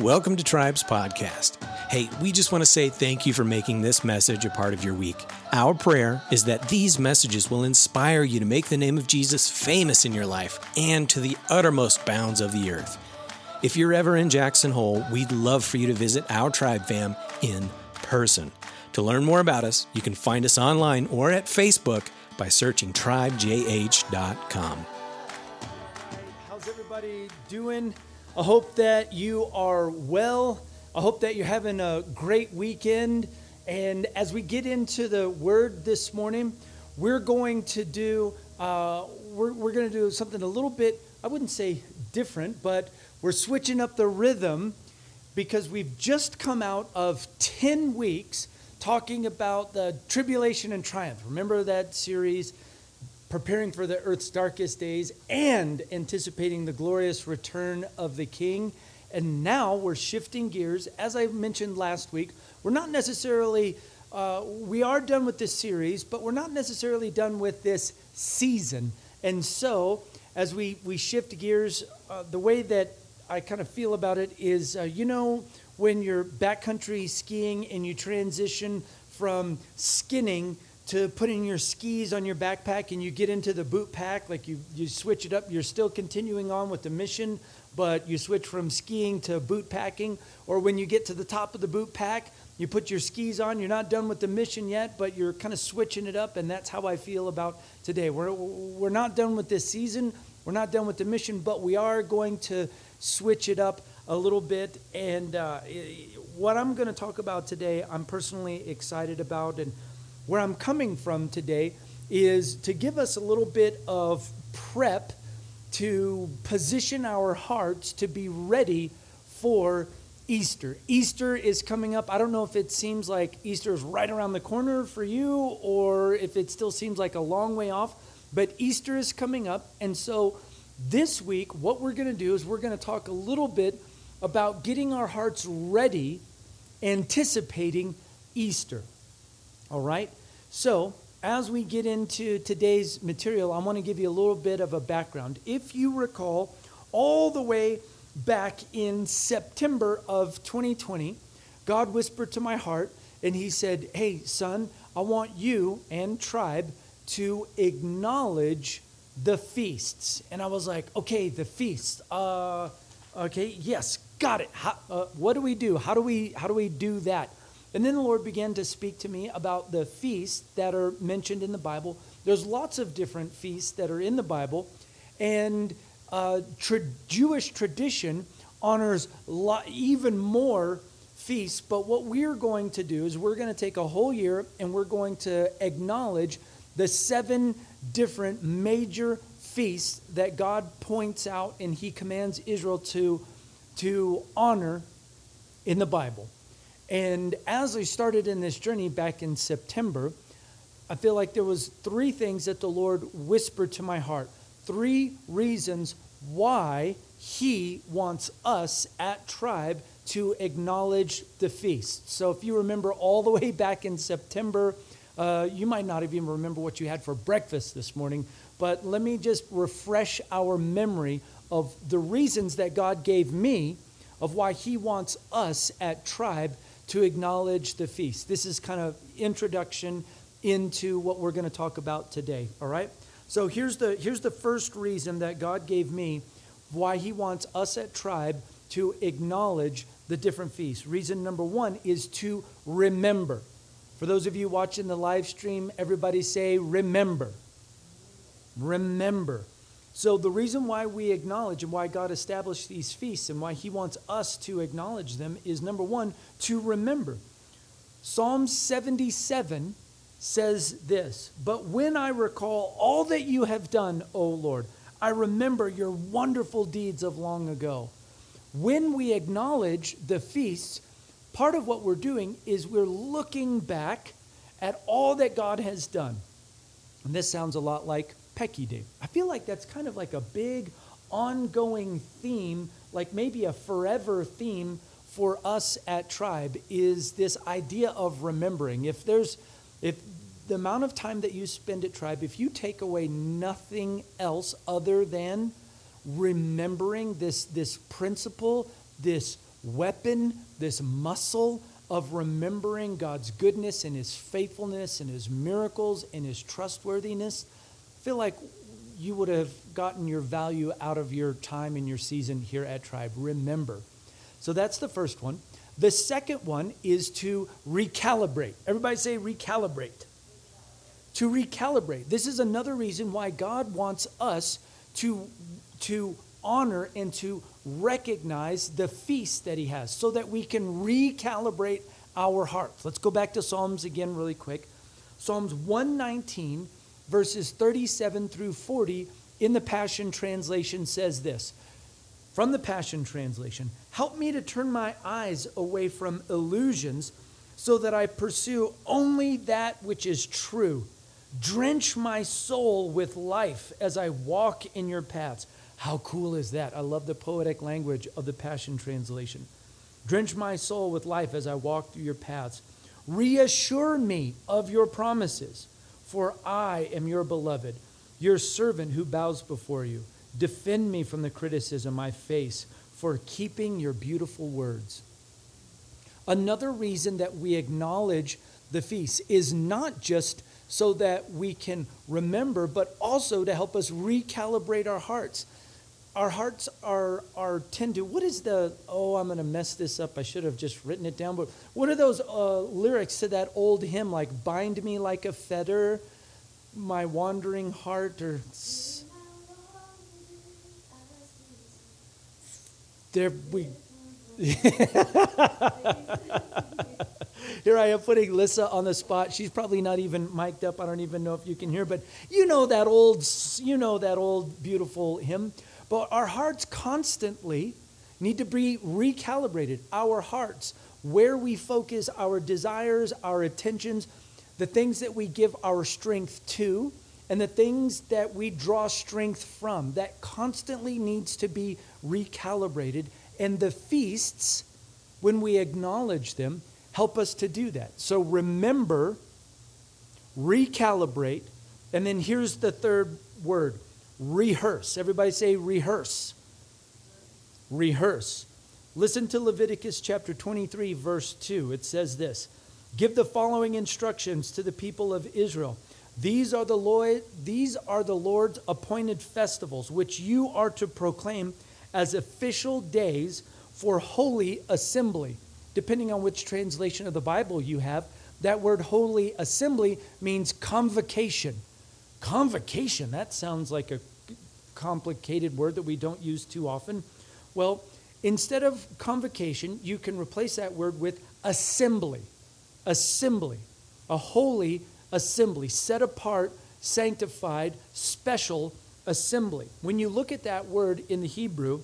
Welcome to Tribes Podcast. Hey, we just want to say thank you for making this message a part of your week. Our prayer is that these messages will inspire you to make the name of Jesus famous in your life and to the uttermost bounds of the earth. If you're ever in Jackson Hole, we'd love for you to visit our Tribe fam in person. To learn more about us, you can find us online or at Facebook by searching tribejh.com. How's everybody doing? I hope that you are well. I hope that you're having a great weekend. And as we get into the word this morning, we're going to do uh, we're, we're going to do something a little bit I wouldn't say different, but we're switching up the rhythm because we've just come out of 10 weeks talking about the tribulation and triumph. Remember that series? Preparing for the earth's darkest days and anticipating the glorious return of the king. And now we're shifting gears. As I mentioned last week, we're not necessarily, uh, we are done with this series, but we're not necessarily done with this season. And so, as we, we shift gears, uh, the way that I kind of feel about it is uh, you know, when you're backcountry skiing and you transition from skinning to putting your skis on your backpack and you get into the boot pack, like you, you switch it up, you're still continuing on with the mission, but you switch from skiing to boot packing. Or when you get to the top of the boot pack, you put your skis on, you're not done with the mission yet, but you're kind of switching it up, and that's how I feel about today. We're, we're not done with this season, we're not done with the mission, but we are going to switch it up a little bit. And uh, what I'm going to talk about today, I'm personally excited about, and where I'm coming from today is to give us a little bit of prep to position our hearts to be ready for Easter. Easter is coming up. I don't know if it seems like Easter is right around the corner for you or if it still seems like a long way off, but Easter is coming up. And so this week, what we're going to do is we're going to talk a little bit about getting our hearts ready, anticipating Easter. All right? So, as we get into today's material, I want to give you a little bit of a background. If you recall, all the way back in September of 2020, God whispered to my heart and He said, Hey, son, I want you and tribe to acknowledge the feasts. And I was like, Okay, the feasts. Uh, okay, yes, got it. How, uh, what do we do? How do we how do we do that? And then the Lord began to speak to me about the feasts that are mentioned in the Bible. There's lots of different feasts that are in the Bible, and uh, tra- Jewish tradition honors lo- even more feasts. But what we're going to do is we're going to take a whole year and we're going to acknowledge the seven different major feasts that God points out and He commands Israel to, to honor in the Bible. And as I started in this journey back in September, I feel like there was three things that the Lord whispered to my heart. Three reasons why he wants us at Tribe to acknowledge the feast. So if you remember all the way back in September, uh, you might not even remember what you had for breakfast this morning, but let me just refresh our memory of the reasons that God gave me of why he wants us at Tribe to acknowledge the feast. This is kind of introduction into what we're going to talk about today, all right? So here's the here's the first reason that God gave me why he wants us at tribe to acknowledge the different feasts. Reason number 1 is to remember. For those of you watching the live stream, everybody say remember. Remember. So, the reason why we acknowledge and why God established these feasts and why He wants us to acknowledge them is number one, to remember. Psalm 77 says this But when I recall all that you have done, O Lord, I remember your wonderful deeds of long ago. When we acknowledge the feasts, part of what we're doing is we're looking back at all that God has done. And this sounds a lot like Pecky Day. I feel like that's kind of like a big ongoing theme, like maybe a forever theme for us at Tribe is this idea of remembering. If there's if the amount of time that you spend at Tribe, if you take away nothing else other than remembering this this principle, this weapon, this muscle of remembering God's goodness and his faithfulness and his miracles and his trustworthiness, feel like you would have gotten your value out of your time and your season here at Tribe. Remember. So that's the first one. The second one is to recalibrate. Everybody say recalibrate. To recalibrate. This is another reason why God wants us to, to honor and to recognize the feast that He has so that we can recalibrate our hearts. Let's go back to Psalms again, really quick. Psalms 119, verses 37 through 40 in the Passion Translation says this from the Passion Translation Help me to turn my eyes away from illusions so that I pursue only that which is true. Drench my soul with life as I walk in your paths. How cool is that? I love the poetic language of the Passion Translation. Drench my soul with life as I walk through your paths. Reassure me of your promises, for I am your beloved, your servant who bows before you. Defend me from the criticism I face for keeping your beautiful words. Another reason that we acknowledge the feast is not just so that we can remember, but also to help us recalibrate our hearts. Our hearts are, are tend to, what is the, oh, I'm going to mess this up. I should have just written it down. But what are those uh, lyrics to that old hymn, like, bind me like a fetter, my wandering heart, or there we Here I am putting Lissa on the spot. She's probably not even mic'd up. I don't even know if you can hear, but you know that old, you know that old beautiful hymn. But our hearts constantly need to be recalibrated. Our hearts, where we focus our desires, our attentions, the things that we give our strength to, and the things that we draw strength from, that constantly needs to be recalibrated. And the feasts, when we acknowledge them, help us to do that. So remember, recalibrate, and then here's the third word rehearse. Everybody say rehearse. Rehearse. Listen to Leviticus chapter 23, verse 2. It says this Give the following instructions to the people of Israel. These are the Lord, these are the Lord's appointed festivals, which you are to proclaim as official days for holy assembly. Depending on which translation of the Bible you have, that word holy assembly means convocation. Convocation, that sounds like a complicated word that we don't use too often. Well, instead of convocation, you can replace that word with assembly. Assembly. A holy assembly, set apart, sanctified, special assembly. When you look at that word in the Hebrew,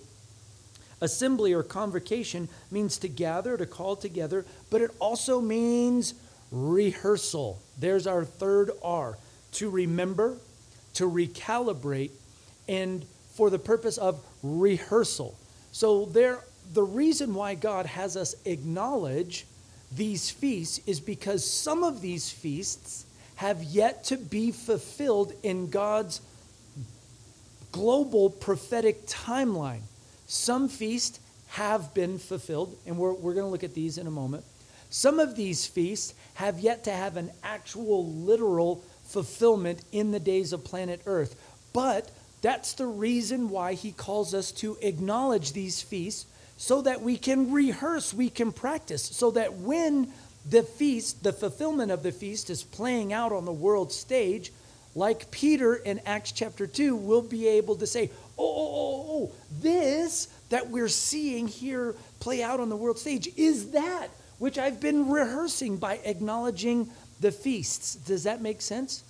assembly or convocation means to gather, to call together, but it also means rehearsal. There's our third R to remember, to recalibrate, and for the purpose of rehearsal. So there the reason why God has us acknowledge these feasts is because some of these feasts have yet to be fulfilled in God's global prophetic timeline. Some feasts have been fulfilled, and we're, we're going to look at these in a moment. Some of these feasts have yet to have an actual literal fulfillment in the days of planet Earth. But that's the reason why he calls us to acknowledge these feasts so that we can rehearse, we can practice, so that when the feast, the fulfillment of the feast is playing out on the world stage, like Peter in Acts chapter 2, we'll be able to say, oh, oh, oh, oh, this that we're seeing here play out on the world stage is that which I've been rehearsing by acknowledging the feasts. Does that make sense?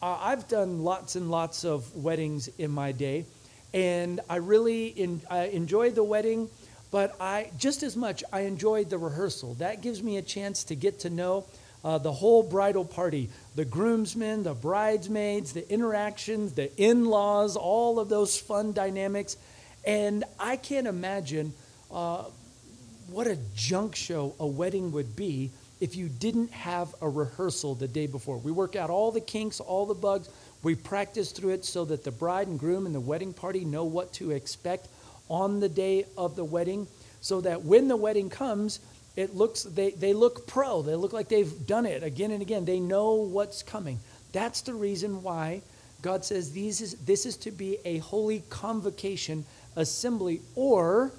Uh, I've done lots and lots of weddings in my day, and I really in, I enjoy the wedding but I just as much I enjoyed the rehearsal. That gives me a chance to get to know uh, the whole bridal party, the groomsmen, the bridesmaids, the interactions, the in-laws, all of those fun dynamics, and I can't imagine uh, what a junk show a wedding would be if you didn't have a rehearsal the day before. We work out all the kinks, all the bugs. We practice through it so that the bride and groom and the wedding party know what to expect on the day of the wedding. so that when the wedding comes, it looks they, they look pro. They look like they've done it again and again. They know what's coming. That's the reason why God says these is, this is to be a holy convocation, assembly, or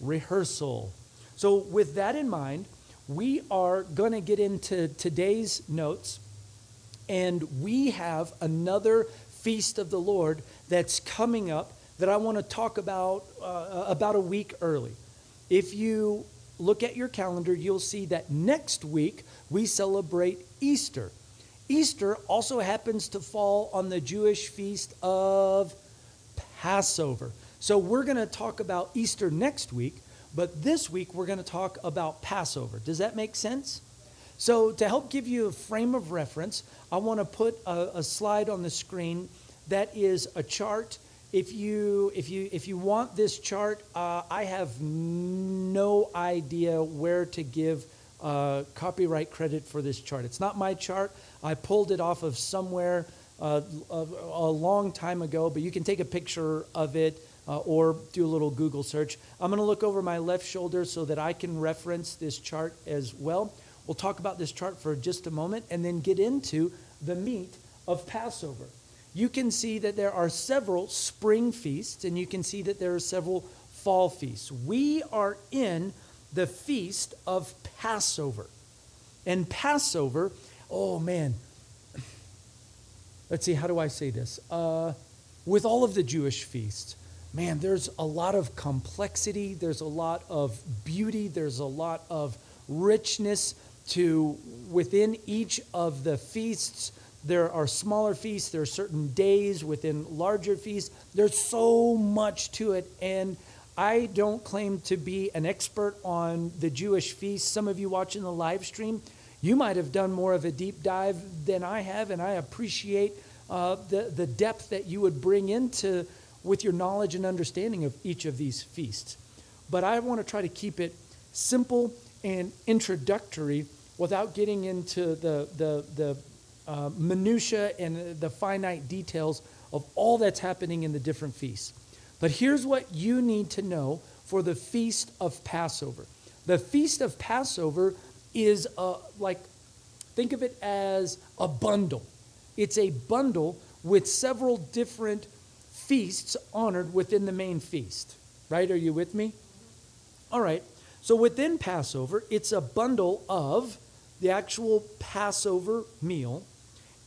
rehearsal. So, with that in mind, we are going to get into today's notes, and we have another feast of the Lord that's coming up that I want to talk about uh, about a week early. If you look at your calendar, you'll see that next week we celebrate Easter. Easter also happens to fall on the Jewish feast of Passover. So we're going to talk about Easter next week, but this week we're going to talk about Passover. Does that make sense? So, to help give you a frame of reference, I want to put a, a slide on the screen that is a chart if you if you if you want this chart uh, i have no idea where to give uh, copyright credit for this chart it's not my chart i pulled it off of somewhere uh, a, a, long time ago but you can take a picture of it uh, or do a little google search i'm going to look over my left shoulder so that i can reference this chart as well we'll talk about this chart for just a moment and then get into the meat of passover you can see that there are several spring feasts and you can see that there are several fall feasts. We are in the feast of Passover. And Passover, oh man, let's see, how do I say this? Uh, with all of the Jewish feasts, man, there's a lot of complexity, there's a lot of beauty, there's a lot of richness to within each of the feasts there are smaller feasts, there are certain days within larger feasts. There's so much to it. And I don't claim to be an expert on the Jewish feasts. Some of you watching the live stream, you might have done more of a deep dive than I have, and I appreciate uh, the, the depth that you would bring into with your knowledge and understanding of each of these feasts. But I want to try to keep it simple and introductory without getting into the, the, the uh, minutia and the finite details of all that's happening in the different feasts. But here's what you need to know for the feast of Passover. The feast of Passover is a, like think of it as a bundle. It's a bundle with several different feasts honored within the main feast. Right? Are you with me? All right. So within Passover, it's a bundle of the actual Passover meal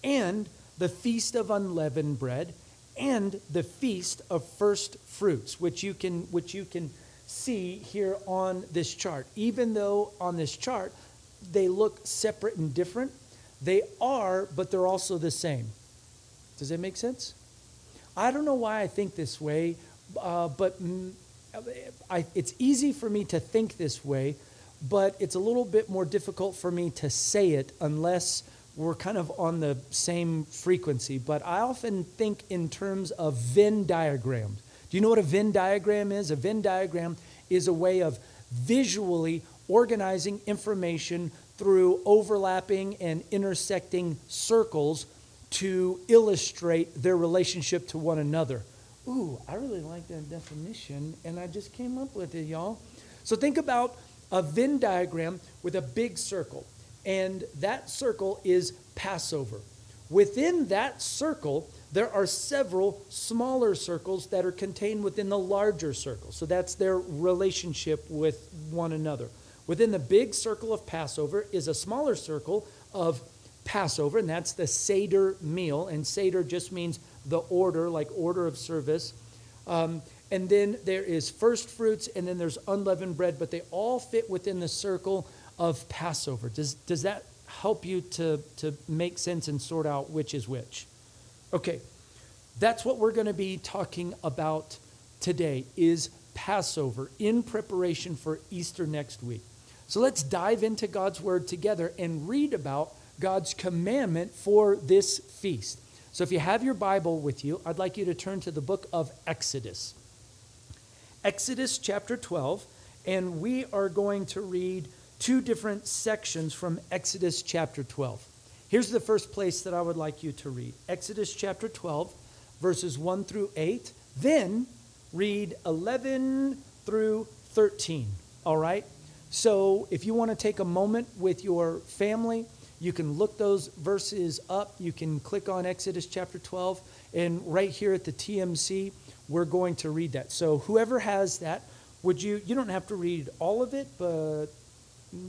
and the feast of unleavened bread and the feast of first fruits which you can which you can see here on this chart even though on this chart they look separate and different they are but they're also the same does that make sense i don't know why i think this way uh, but I, it's easy for me to think this way but it's a little bit more difficult for me to say it unless we're kind of on the same frequency, but I often think in terms of Venn diagrams. Do you know what a Venn diagram is? A Venn diagram is a way of visually organizing information through overlapping and intersecting circles to illustrate their relationship to one another. Ooh, I really like that definition, and I just came up with it, y'all. So think about a Venn diagram with a big circle and that circle is Passover. Within that circle, there are several smaller circles that are contained within the larger circle. So that's their relationship with one another. Within the big circle of Passover is a smaller circle of Passover, and that's the Seder meal. And Seder just means the order, like order of service. Um, and then there is first fruits, and then there's unleavened bread, but they all fit within the circle of Passover. Does, does that help you to, to make sense and sort out which is which? Okay, that's what we're going to be talking about today is Passover in preparation for Easter next week. So let's dive into God's word together and read about God's commandment for this feast. So if you have your Bible with you, I'd like you to turn to the book of Exodus. Exodus chapter 12, and we are going to read two different sections from Exodus chapter 12. Here's the first place that I would like you to read Exodus chapter 12, verses 1 through 8. Then read 11 through 13. All right? So if you want to take a moment with your family, you can look those verses up. You can click on Exodus chapter 12. And right here at the TMC, we're going to read that. So whoever has that, would you, you don't have to read all of it, but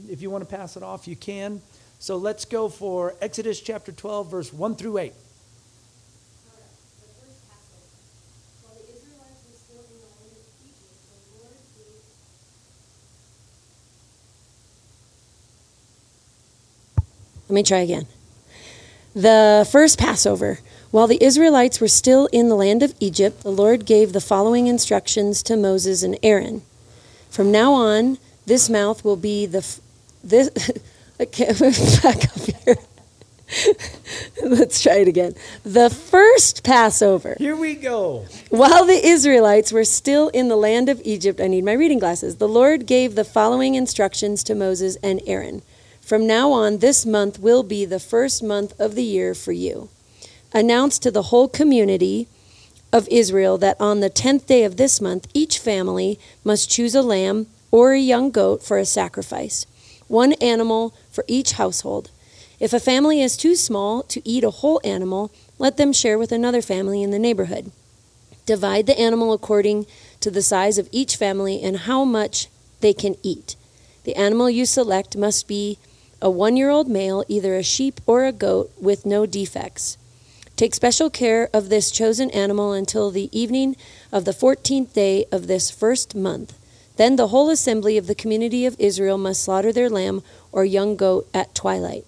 if you want to pass it off, you can. So let's go for Exodus chapter 12, verse 1 through 8. Let me try again. The first Passover. While the Israelites were still in the land of Egypt, the Lord gave the following instructions to Moses and Aaron. From now on, this mouth will be the f- this. okay, back up here. Let's try it again. The first Passover. Here we go. While the Israelites were still in the land of Egypt, I need my reading glasses. The Lord gave the following instructions to Moses and Aaron. From now on, this month will be the first month of the year for you. Announce to the whole community of Israel that on the tenth day of this month, each family must choose a lamb or a young goat for a sacrifice, one animal for each household. If a family is too small to eat a whole animal, let them share with another family in the neighborhood. Divide the animal according to the size of each family and how much they can eat. The animal you select must be a one year old male, either a sheep or a goat, with no defects. Take special care of this chosen animal until the evening of the fourteenth day of this first month. Then the whole assembly of the community of Israel must slaughter their lamb or young goat at twilight.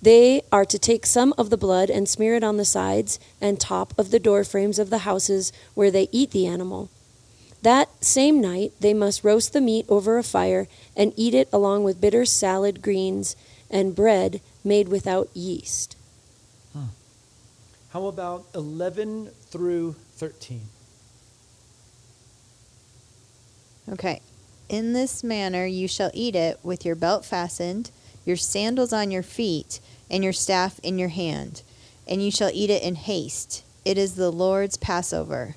They are to take some of the blood and smear it on the sides and top of the door frames of the houses where they eat the animal. That same night they must roast the meat over a fire and eat it along with bitter salad greens and bread made without yeast. How about 11 through 13? Okay. In this manner you shall eat it with your belt fastened, your sandals on your feet, and your staff in your hand. And you shall eat it in haste. It is the Lord's Passover.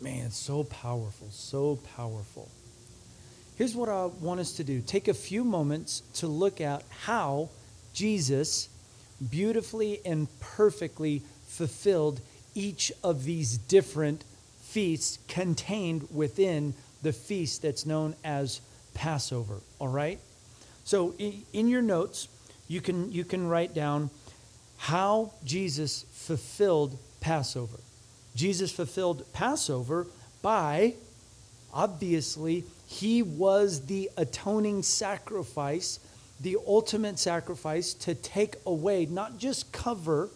Man, it's so powerful, so powerful. Here's what I want us to do take a few moments to look at how Jesus beautifully and perfectly fulfilled each of these different feasts contained within the feast that's known as Passover. All right? So in your notes, you can, you can write down how Jesus fulfilled Passover. Jesus fulfilled Passover by, obviously, he was the atoning sacrifice, the ultimate sacrifice to take away, not just cover,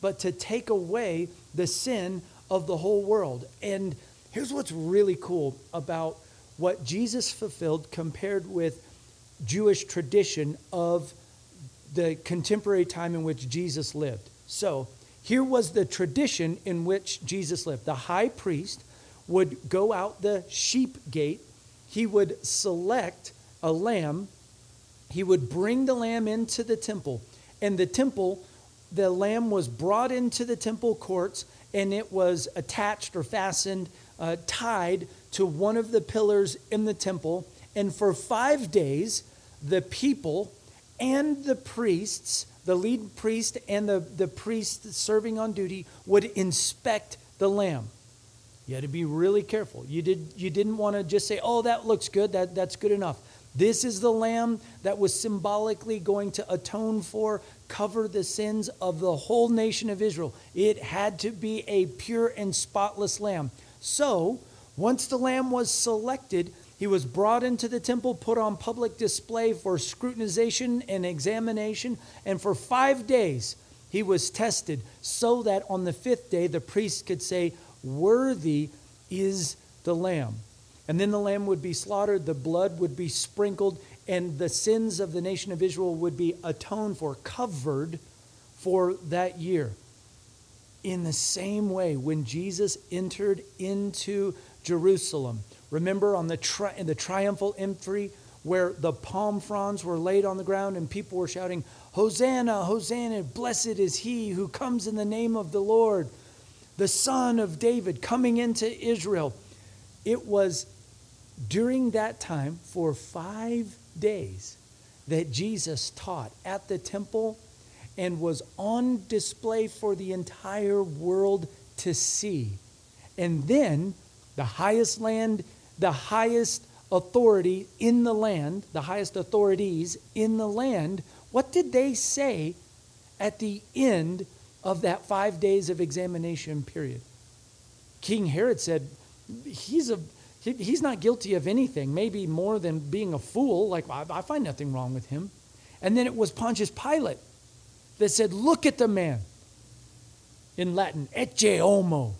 but to take away the sin of the whole world. And here's what's really cool about what Jesus fulfilled compared with Jewish tradition of the contemporary time in which Jesus lived. So, here was the tradition in which Jesus lived. The high priest would go out the sheep gate, he would select a lamb, he would bring the lamb into the temple, and the temple, the lamb was brought into the temple courts and it was attached or fastened, uh, tied to one of the pillars in the temple. And for five days, the people and the priests, the lead priest and the, the priest serving on duty, would inspect the lamb. You had to be really careful. You, did, you didn't want to just say, oh, that looks good, that, that's good enough. This is the lamb that was symbolically going to atone for, cover the sins of the whole nation of Israel. It had to be a pure and spotless lamb. So, once the lamb was selected, he was brought into the temple, put on public display for scrutinization and examination, and for five days he was tested so that on the fifth day the priest could say, Worthy is the lamb. And then the lamb would be slaughtered, the blood would be sprinkled, and the sins of the nation of Israel would be atoned for, covered for that year. In the same way, when Jesus entered into Jerusalem, remember on the, tri- the triumphal entry where the palm fronds were laid on the ground and people were shouting, Hosanna, Hosanna, blessed is he who comes in the name of the Lord, the Son of David coming into Israel. It was during that time for five days that Jesus taught at the temple and was on display for the entire world to see. And then the highest land, the highest authority in the land, the highest authorities in the land, what did they say at the end of that five days of examination period? King Herod said, He's a he's not guilty of anything, maybe more than being a fool. Like, I find nothing wrong with him. And then it was Pontius Pilate that said, Look at the man. In Latin, ecce homo.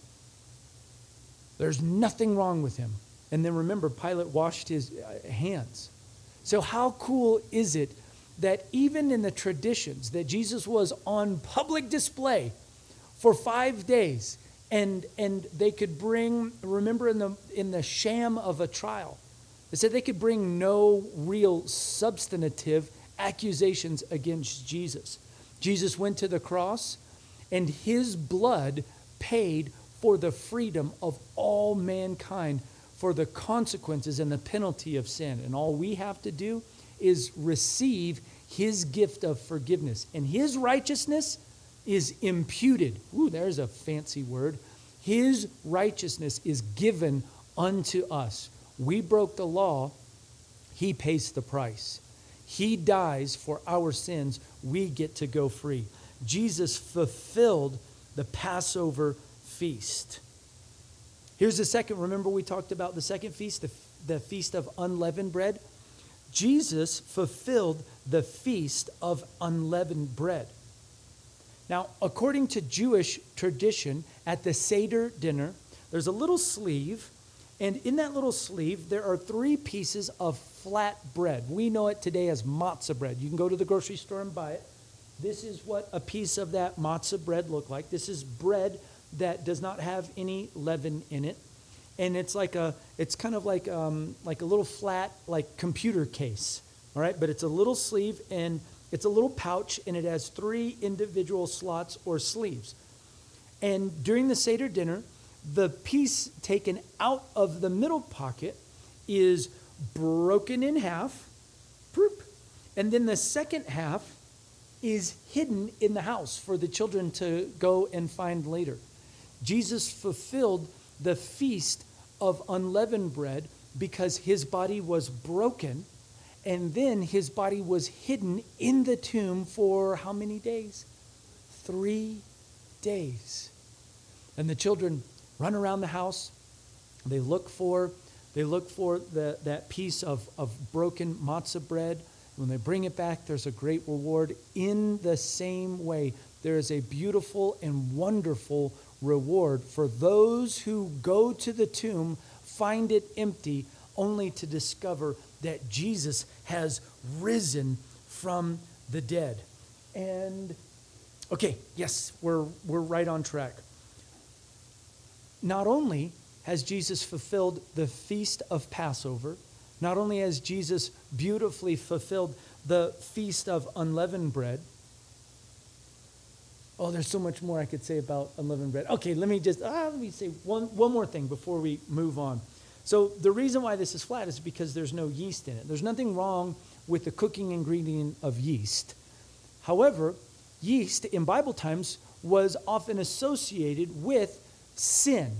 There's nothing wrong with him. And then remember, Pilate washed his uh, hands. So, how cool is it that even in the traditions that Jesus was on public display for five days, and and they could bring remember in the in the sham of a trial they said they could bring no real substantive accusations against jesus jesus went to the cross and his blood paid for the freedom of all mankind for the consequences and the penalty of sin and all we have to do is receive his gift of forgiveness and his righteousness is imputed. Ooh, there's a fancy word. His righteousness is given unto us. We broke the law, He pays the price. He dies for our sins, we get to go free. Jesus fulfilled the Passover feast. Here's the second. Remember, we talked about the second feast, the, the feast of unleavened bread? Jesus fulfilled the feast of unleavened bread. Now, according to Jewish tradition, at the Seder dinner, there's a little sleeve, and in that little sleeve, there are three pieces of flat bread. We know it today as matzah bread. You can go to the grocery store and buy it. This is what a piece of that matzah bread looked like. This is bread that does not have any leaven in it, and it's like a, it's kind of like um, like a little flat like computer case. All right, but it's a little sleeve and it's a little pouch and it has three individual slots or sleeves. And during the Seder dinner, the piece taken out of the middle pocket is broken in half. And then the second half is hidden in the house for the children to go and find later. Jesus fulfilled the feast of unleavened bread because his body was broken and then his body was hidden in the tomb for how many days? Three days. And the children run around the house. They look for, they look for the, that piece of, of broken matzah bread. When they bring it back, there's a great reward. In the same way, there is a beautiful and wonderful reward for those who go to the tomb, find it empty, only to discover that Jesus has risen from the dead. And okay, yes, we're, we're right on track. Not only has Jesus fulfilled the feast of Passover, not only has Jesus beautifully fulfilled the feast of unleavened bread. Oh, there's so much more I could say about unleavened bread. Okay, let me just ah, let me say one, one more thing before we move on. So the reason why this is flat is because there's no yeast in it. There's nothing wrong with the cooking ingredient of yeast. However, yeast in Bible times was often associated with sin.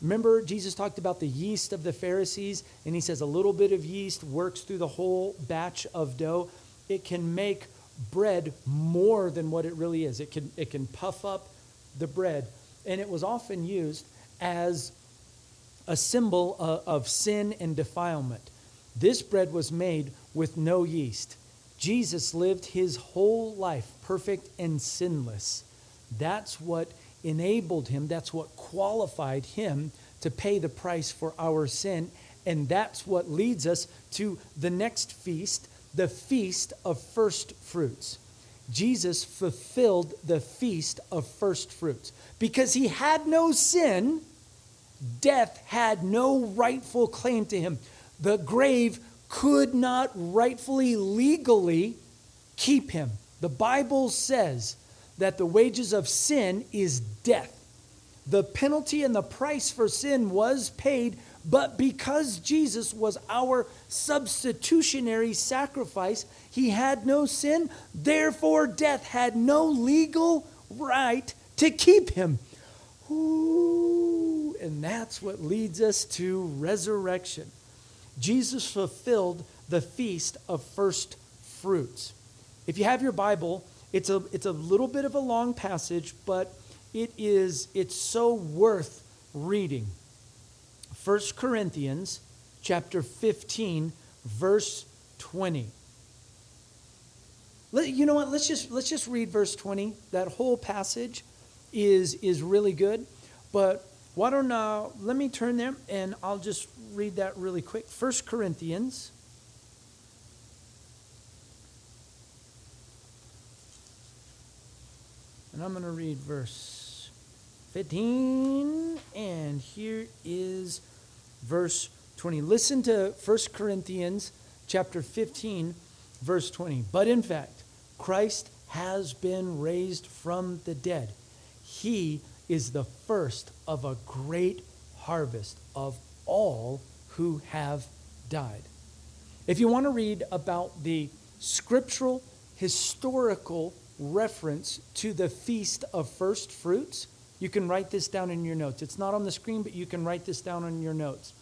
Remember, Jesus talked about the yeast of the Pharisees, and he says a little bit of yeast works through the whole batch of dough. It can make bread more than what it really is, it can, it can puff up the bread. And it was often used as a symbol of sin and defilement. This bread was made with no yeast. Jesus lived his whole life perfect and sinless. That's what enabled him, that's what qualified him to pay the price for our sin. And that's what leads us to the next feast the feast of first fruits. Jesus fulfilled the feast of first fruits. Because he had no sin, death had no rightful claim to him. The grave could not rightfully, legally keep him. The Bible says that the wages of sin is death. The penalty and the price for sin was paid, but because Jesus was our substitutionary sacrifice, he had no sin, therefore, death had no legal right to keep him. Ooh, and that's what leads us to resurrection. Jesus fulfilled the feast of first fruits. If you have your Bible, it's a, it's a little bit of a long passage, but it is it's so worth reading. 1 Corinthians chapter 15 verse 20. Let, you know what? Let's just let's just read verse 20. That whole passage is is really good. But why don't uh, let me turn there and I'll just read that really quick. 1 Corinthians And I'm going to read verse 15. And here is verse 20. Listen to 1 Corinthians chapter 15, verse 20. But in fact, Christ has been raised from the dead. He is the first of a great harvest of all who have died. If you want to read about the scriptural, historical reference to the feast of first fruits, you can write this down in your notes. It's not on the screen, but you can write this down in your notes.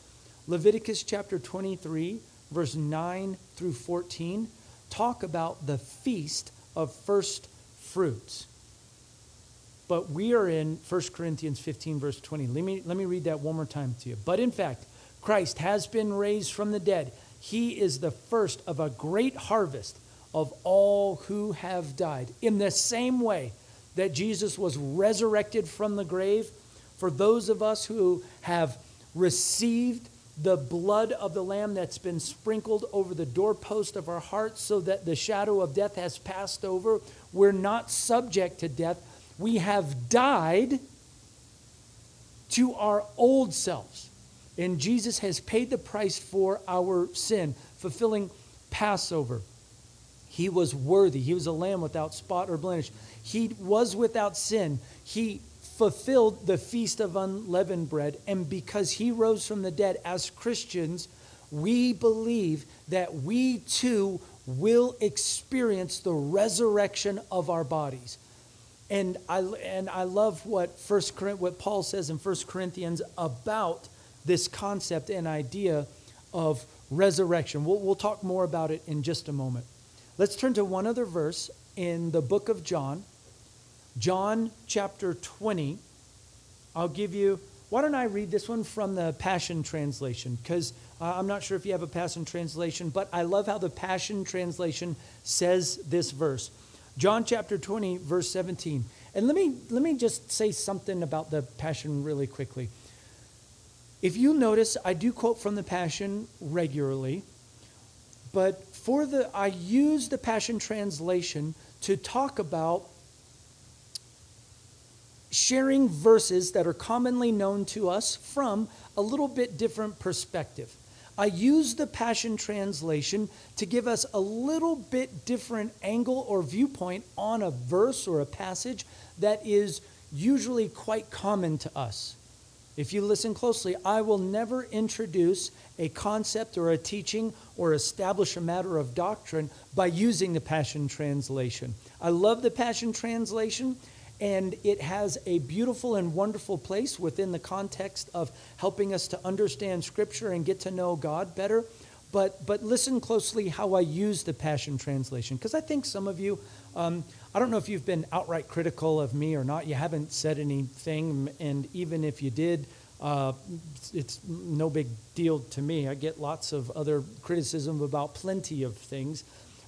Leviticus chapter 23, verse 9 through 14, talk about the feast of first fruits. But we are in 1 Corinthians 15, verse 20. Let me, let me read that one more time to you. But in fact, Christ has been raised from the dead. He is the first of a great harvest of all who have died. In the same way that Jesus was resurrected from the grave, for those of us who have received the blood of the Lamb that's been sprinkled over the doorpost of our hearts so that the shadow of death has passed over, we're not subject to death. We have died to our old selves. And Jesus has paid the price for our sin, fulfilling Passover. He was worthy. He was a lamb without spot or blemish. He was without sin. He fulfilled the feast of unleavened bread. And because he rose from the dead, as Christians, we believe that we too will experience the resurrection of our bodies. And I, and I love what, First, what Paul says in 1 Corinthians about this concept and idea of resurrection. We'll, we'll talk more about it in just a moment. Let's turn to one other verse in the book of John. John chapter 20. I'll give you, why don't I read this one from the Passion Translation? Because uh, I'm not sure if you have a Passion Translation, but I love how the Passion Translation says this verse. John chapter 20, verse 17. And let me, let me just say something about the Passion really quickly. If you notice, I do quote from the Passion regularly, but for the I use the Passion Translation to talk about sharing verses that are commonly known to us from a little bit different perspective. I use the Passion Translation to give us a little bit different angle or viewpoint on a verse or a passage that is usually quite common to us. If you listen closely, I will never introduce a concept or a teaching or establish a matter of doctrine by using the Passion Translation. I love the Passion Translation, and it has a beautiful and wonderful place within the context of helping us to understand Scripture and get to know God better. But, but listen closely how I use the Passion Translation, because I think some of you, um, I don't know if you've been outright critical of me or not. You haven't said anything, and even if you did, uh, it's no big deal to me. I get lots of other criticism about plenty of things.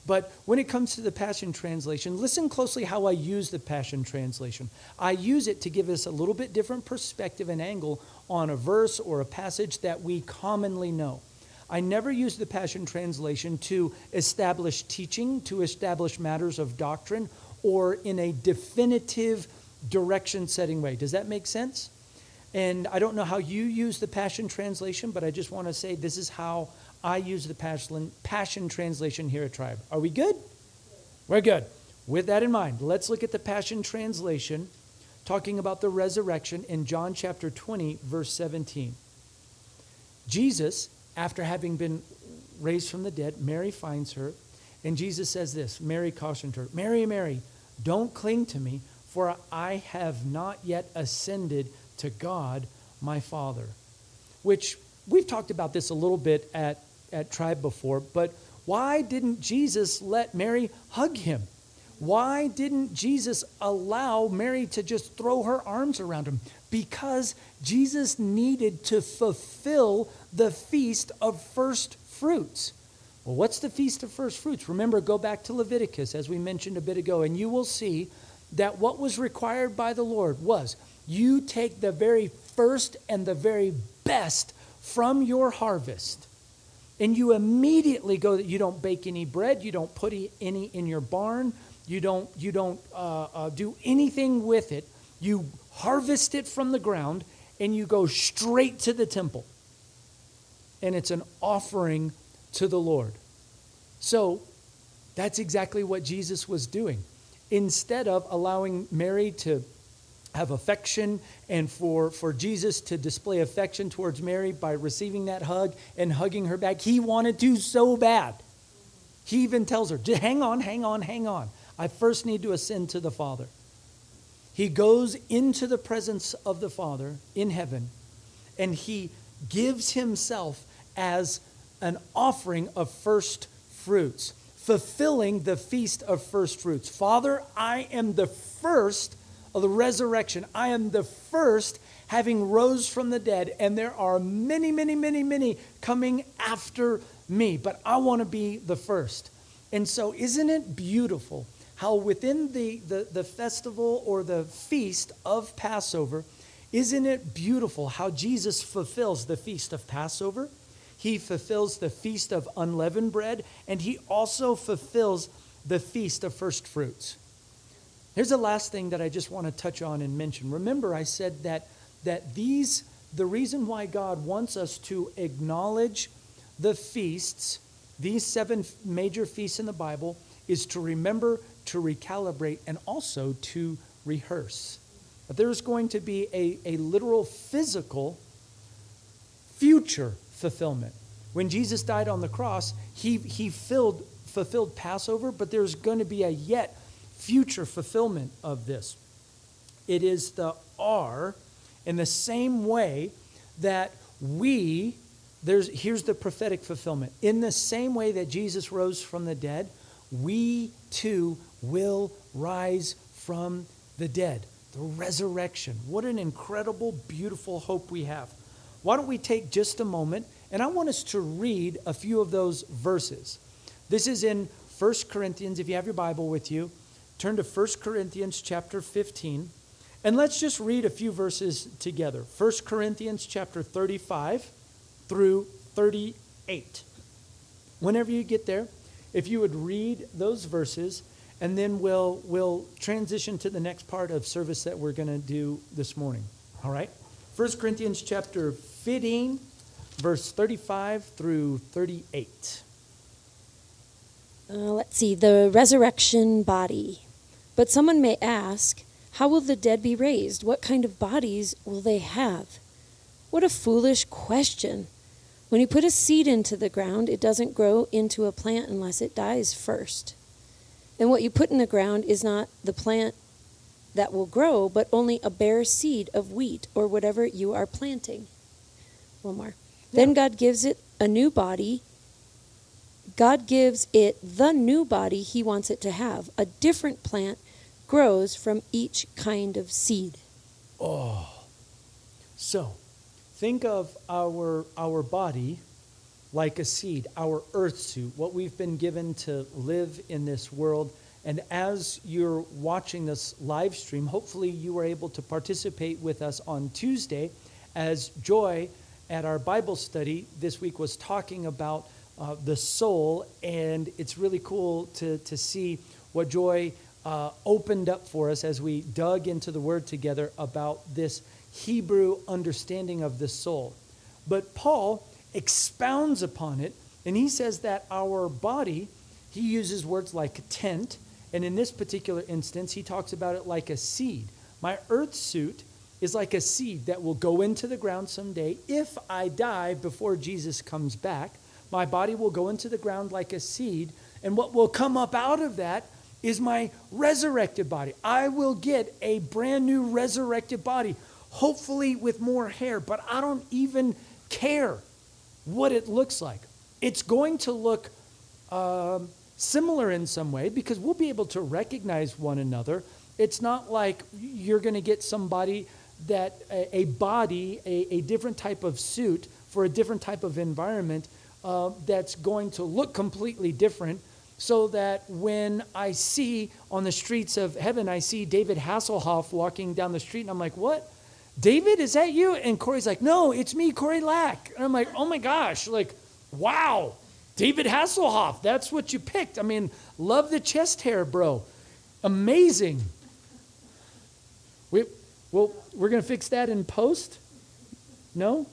But when it comes to the Passion Translation, listen closely how I use the Passion Translation. I use it to give us a little bit different perspective and angle on a verse or a passage that we commonly know. I never use the Passion Translation to establish teaching, to establish matters of doctrine, or in a definitive direction setting way. Does that make sense? And I don't know how you use the Passion Translation, but I just want to say this is how I use the Passion, Passion Translation here at Tribe. Are we good? We're good. With that in mind, let's look at the Passion Translation talking about the resurrection in John chapter 20, verse 17. Jesus, after having been raised from the dead, Mary finds her, and Jesus says this Mary cautioned her, Mary, Mary, don't cling to me, for I have not yet ascended to God my Father. Which we've talked about this a little bit at, at Tribe before, but why didn't Jesus let Mary hug him? Why didn't Jesus allow Mary to just throw her arms around him? Because Jesus needed to fulfill the feast of first fruits. Well, what's the feast of first fruits? Remember, go back to Leviticus, as we mentioned a bit ago, and you will see that what was required by the Lord was you take the very first and the very best from your harvest and you immediately go that you don't bake any bread you don't put any in your barn you don't you don't uh, uh, do anything with it you harvest it from the ground and you go straight to the temple and it's an offering to the lord so that's exactly what jesus was doing instead of allowing mary to have affection and for, for Jesus to display affection towards Mary by receiving that hug and hugging her back. He wanted to so bad. He even tells her, hang on, hang on, hang on. I first need to ascend to the Father. He goes into the presence of the Father in heaven and he gives himself as an offering of first fruits, fulfilling the feast of first fruits. Father, I am the first of the resurrection. I am the first having rose from the dead, and there are many, many, many, many coming after me, but I want to be the first. And so, isn't it beautiful how within the, the, the festival or the feast of Passover, isn't it beautiful how Jesus fulfills the feast of Passover? He fulfills the feast of unleavened bread, and he also fulfills the feast of first fruits. Here's the last thing that I just want to touch on and mention. Remember, I said that, that these, the reason why God wants us to acknowledge the feasts, these seven major feasts in the Bible, is to remember, to recalibrate, and also to rehearse. But there's going to be a, a literal physical future fulfillment. When Jesus died on the cross, he, he filled, fulfilled Passover, but there's going to be a yet future fulfillment of this. It is the R in the same way that we, there's, here's the prophetic fulfillment. In the same way that Jesus rose from the dead, we too will rise from the dead. The resurrection. What an incredible, beautiful hope we have. Why don't we take just a moment and I want us to read a few of those verses. This is in 1 Corinthians, if you have your Bible with you. Turn to 1 Corinthians chapter 15, and let's just read a few verses together. 1 Corinthians chapter 35 through 38. Whenever you get there, if you would read those verses, and then we'll, we'll transition to the next part of service that we're going to do this morning. All right? 1 Corinthians chapter 15, verse 35 through 38. Uh, let's see, the resurrection body. But someone may ask, How will the dead be raised? What kind of bodies will they have? What a foolish question. When you put a seed into the ground, it doesn't grow into a plant unless it dies first. And what you put in the ground is not the plant that will grow, but only a bare seed of wheat or whatever you are planting. One more. Yeah. Then God gives it a new body. God gives it the new body he wants it to have, a different plant grows from each kind of seed. Oh. So, think of our our body like a seed, our earth suit, what we've been given to live in this world. And as you're watching this live stream, hopefully you were able to participate with us on Tuesday as Joy at our Bible study this week was talking about uh, the soul, and it's really cool to, to see what Joy uh, opened up for us as we dug into the Word together about this Hebrew understanding of the soul. But Paul expounds upon it, and he says that our body, he uses words like tent, and in this particular instance, he talks about it like a seed. My earth suit is like a seed that will go into the ground someday. If I die before Jesus comes back, my body will go into the ground like a seed, and what will come up out of that is my resurrected body. I will get a brand new resurrected body, hopefully with more hair, but I don't even care what it looks like. It's going to look um, similar in some way because we'll be able to recognize one another. It's not like you're going to get somebody that a, a body, a, a, different type of suit for a different type of environment uh, that's going to look completely different. So that when I see on the streets of heaven, I see David Hasselhoff walking down the street, and I'm like, what? David, is that you? And Corey's like, no, it's me, Corey Lack. And I'm like, oh my gosh, like, wow, David Hasselhoff, that's what you picked. I mean, love the chest hair, bro. Amazing. We, well, we're going to fix that in post? No?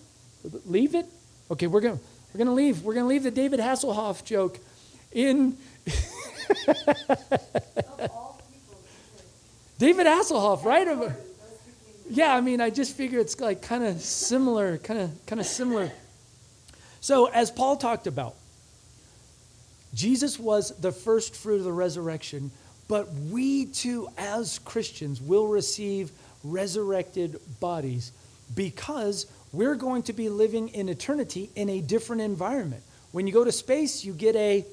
Leave it? Okay, we're going we're going to leave. We're going to leave the David Hasselhoff joke in David Hasselhoff, right? Yeah, I mean, I just figure it's like kind of similar, kind of kind of similar. So, as Paul talked about, Jesus was the first fruit of the resurrection, but we too, as Christians, will receive resurrected bodies because we're going to be living in eternity in a different environment. When you go to space, you get a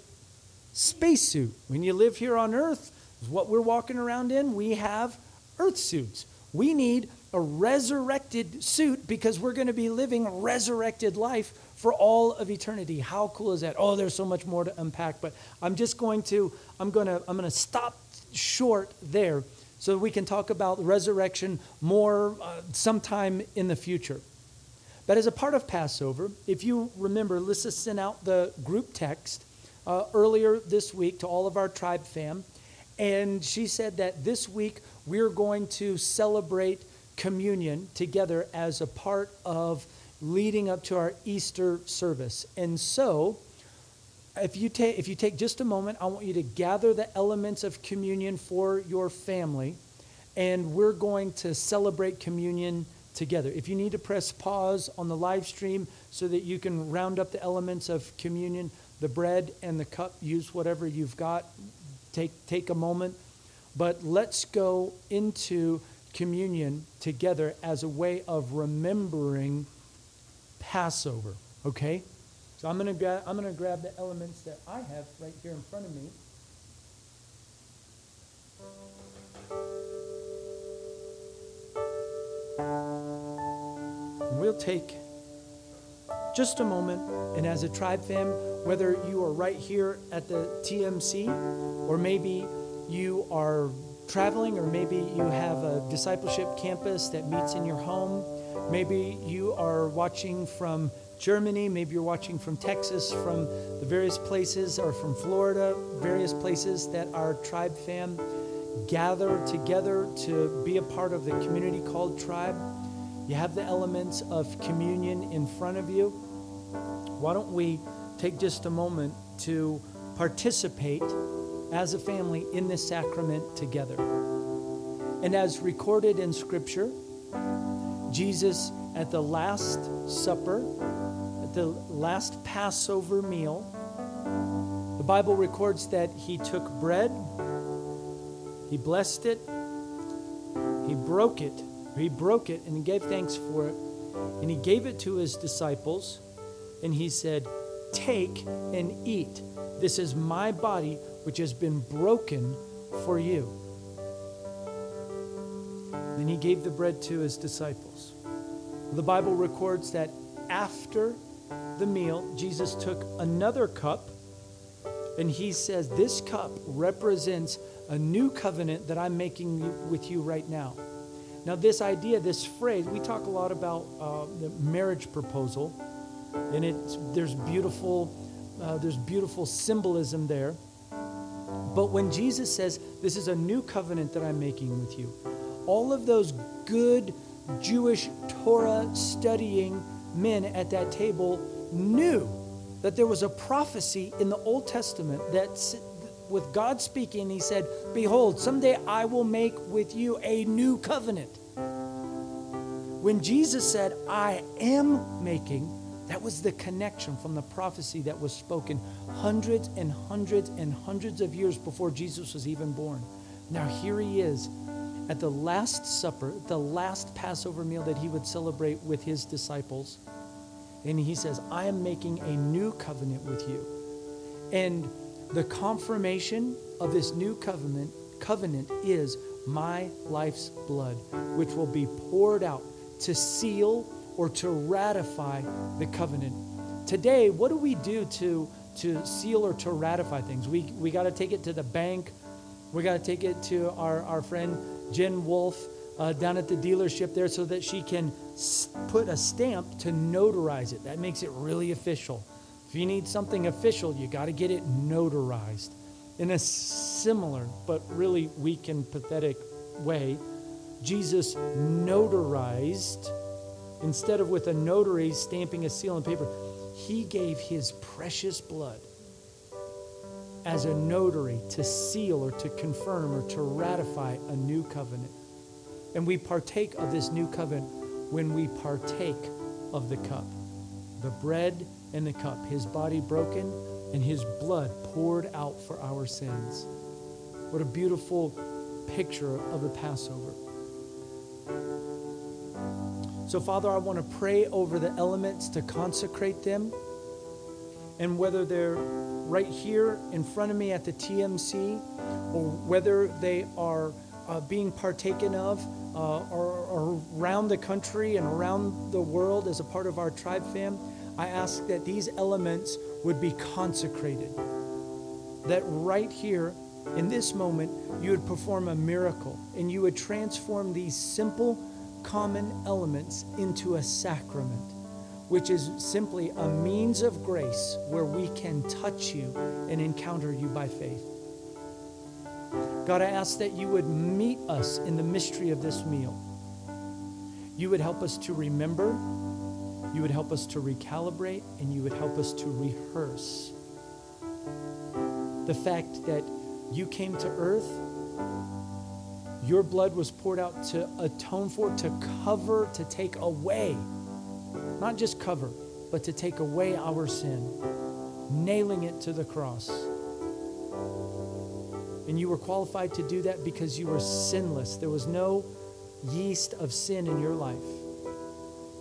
spacesuit. When you live here on Earth, what we're walking around in, we have Earth suits. We need a resurrected suit because we're going to be living resurrected life for all of eternity. How cool is that? Oh, there's so much more to unpack, but I'm just going to I'm going to I'm going to stop short there so we can talk about resurrection more uh, sometime in the future. But as a part of Passover, if you remember, Lissa sent out the group text uh, earlier this week to all of our tribe fam, and she said that this week we're going to celebrate communion together as a part of leading up to our Easter service. And so, if you take if you take just a moment, I want you to gather the elements of communion for your family, and we're going to celebrate communion together. If you need to press pause on the live stream so that you can round up the elements of communion, the bread and the cup, use whatever you've got. Take take a moment, but let's go into communion together as a way of remembering Passover. Okay? So I'm going to gra- I'm going to grab the elements that I have right here in front of me. And we'll take just a moment and as a tribe fam, whether you are right here at the TMC or maybe you are traveling or maybe you have a discipleship campus that meets in your home, maybe you are watching from Germany, maybe you're watching from Texas, from the various places, or from Florida, various places that our tribe fam gather together to be a part of the community called Tribe. You have the elements of communion in front of you. Why don't we take just a moment to participate as a family in this sacrament together? And as recorded in Scripture, Jesus at the Last Supper, the last Passover meal, the Bible records that he took bread, he blessed it, he broke it, he broke it and he gave thanks for it, and he gave it to his disciples, and he said, Take and eat. This is my body which has been broken for you. Then he gave the bread to his disciples. The Bible records that after the meal, Jesus took another cup and he says, This cup represents a new covenant that I'm making with you right now. Now, this idea, this phrase, we talk a lot about uh, the marriage proposal, and it's there's beautiful, uh, there's beautiful symbolism there. But when Jesus says, "This is a new covenant that I'm making with you," all of those good Jewish Torah studying men at that table knew that there was a prophecy in the Old Testament that with God speaking, he said, Behold, someday I will make with you a new covenant. When Jesus said, I am making, that was the connection from the prophecy that was spoken hundreds and hundreds and hundreds of years before Jesus was even born. Now, here he is at the Last Supper, the last Passover meal that he would celebrate with his disciples. And he says, I am making a new covenant with you. And the confirmation of this new covenant covenant is my life's blood, which will be poured out to seal or to ratify the covenant. Today, what do we do to, to seal or to ratify things? We, we got to take it to the bank. We got to take it to our, our friend Jen Wolf uh, down at the dealership there so that she can put a stamp to notarize it. That makes it really official. If you need something official, you got to get it notarized. In a similar but really weak and pathetic way, Jesus notarized, instead of with a notary stamping a seal on paper, he gave his precious blood as a notary to seal or to confirm or to ratify a new covenant. And we partake of this new covenant when we partake of the cup, the bread and the cup, his body broken and his blood poured out for our sins. What a beautiful picture of the Passover. So, Father, I want to pray over the elements to consecrate them. And whether they're right here in front of me at the TMC or whether they are uh, being partaken of uh, or, around the country and around the world as a part of our tribe fam, I ask that these elements would be consecrated. That right here, in this moment, you would perform a miracle and you would transform these simple, common elements into a sacrament, which is simply a means of grace where we can touch you and encounter you by faith. God, I ask that you would meet us in the mystery of this meal. You would help us to remember you would help us to recalibrate and you would help us to rehearse the fact that you came to earth, your blood was poured out to atone for, to cover, to take away, not just cover, but to take away our sin, nailing it to the cross. And you were qualified to do that because you were sinless. There was no yeast of sin in your life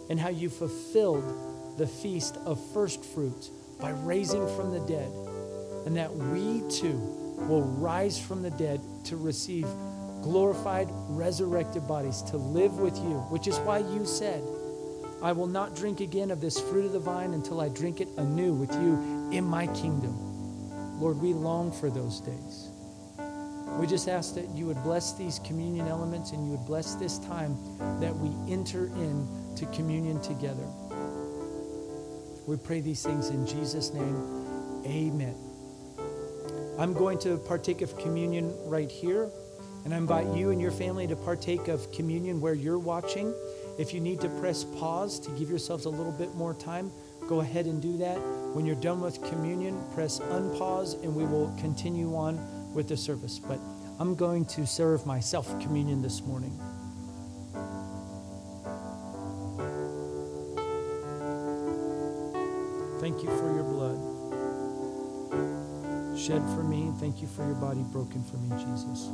and how you fulfilled the feast of first fruits by raising from the dead, and that we too will rise from the dead to receive glorified, resurrected bodies to live with you, which is why you said, I will not drink again of this fruit of the vine until I drink it anew with you in my kingdom. Lord, we long for those days. We just ask that you would bless these communion elements and you would bless this time that we enter in to communion together. We pray these things in Jesus' name. Amen. I'm going to partake of communion right here, and I invite you and your family to partake of communion where you're watching. If you need to press pause to give yourselves a little bit more time, go ahead and do that. When you're done with communion, press unpause, and we will continue on with the service. But I'm going to serve myself communion this morning. Thank you for your blood shed for me. Thank you for your body broken for me, Jesus.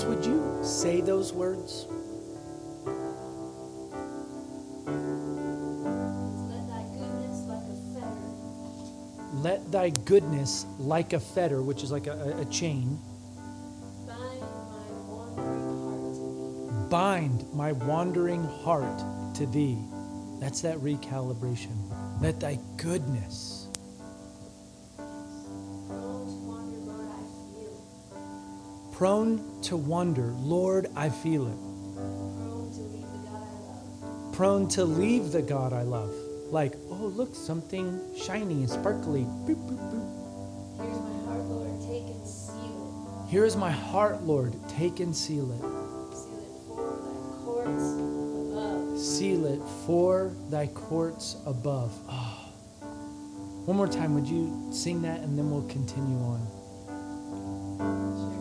Jesus, would you say those words? Let thy goodness, like a fetter, which is like a, a chain, bind my wandering heart to thee. That's that recalibration. Let thy goodness. Prone to wonder, Lord, I feel it. Prone to leave the God I love. Like, oh, look, something shiny and sparkly. Boop, boop, boop. Here is my heart, Lord. Take and seal it. Here is my heart, Lord. Take and seal it Seal it for thy courts above. Seal it for thy courts above. Oh. One more time, would you sing that and then we'll continue on? Thank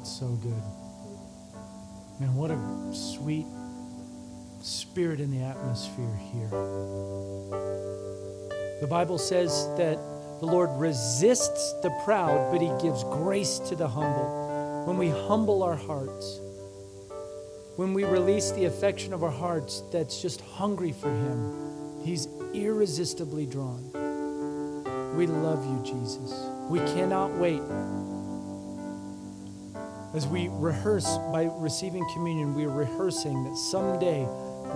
that's so good. Man, what a sweet spirit in the atmosphere here. The Bible says that the Lord resists the proud, but he gives grace to the humble. When we humble our hearts, when we release the affection of our hearts that's just hungry for him, he's irresistibly drawn. We love you, Jesus. We cannot wait as we rehearse by receiving communion, we are rehearsing that someday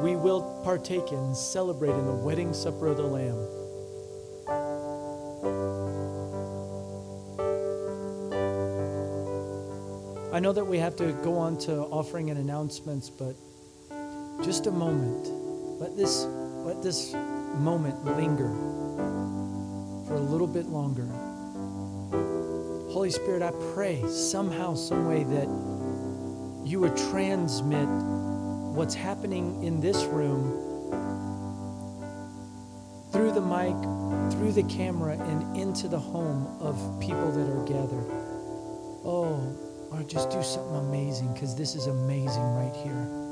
we will partake in and celebrate in the wedding supper of the Lamb. I know that we have to go on to offering and announcements, but just a moment. Let this let this moment linger for a little bit longer. Holy Spirit, I pray somehow, some way that you would transmit what's happening in this room through the mic, through the camera, and into the home of people that are gathered. Oh, Lord, just do something amazing because this is amazing right here.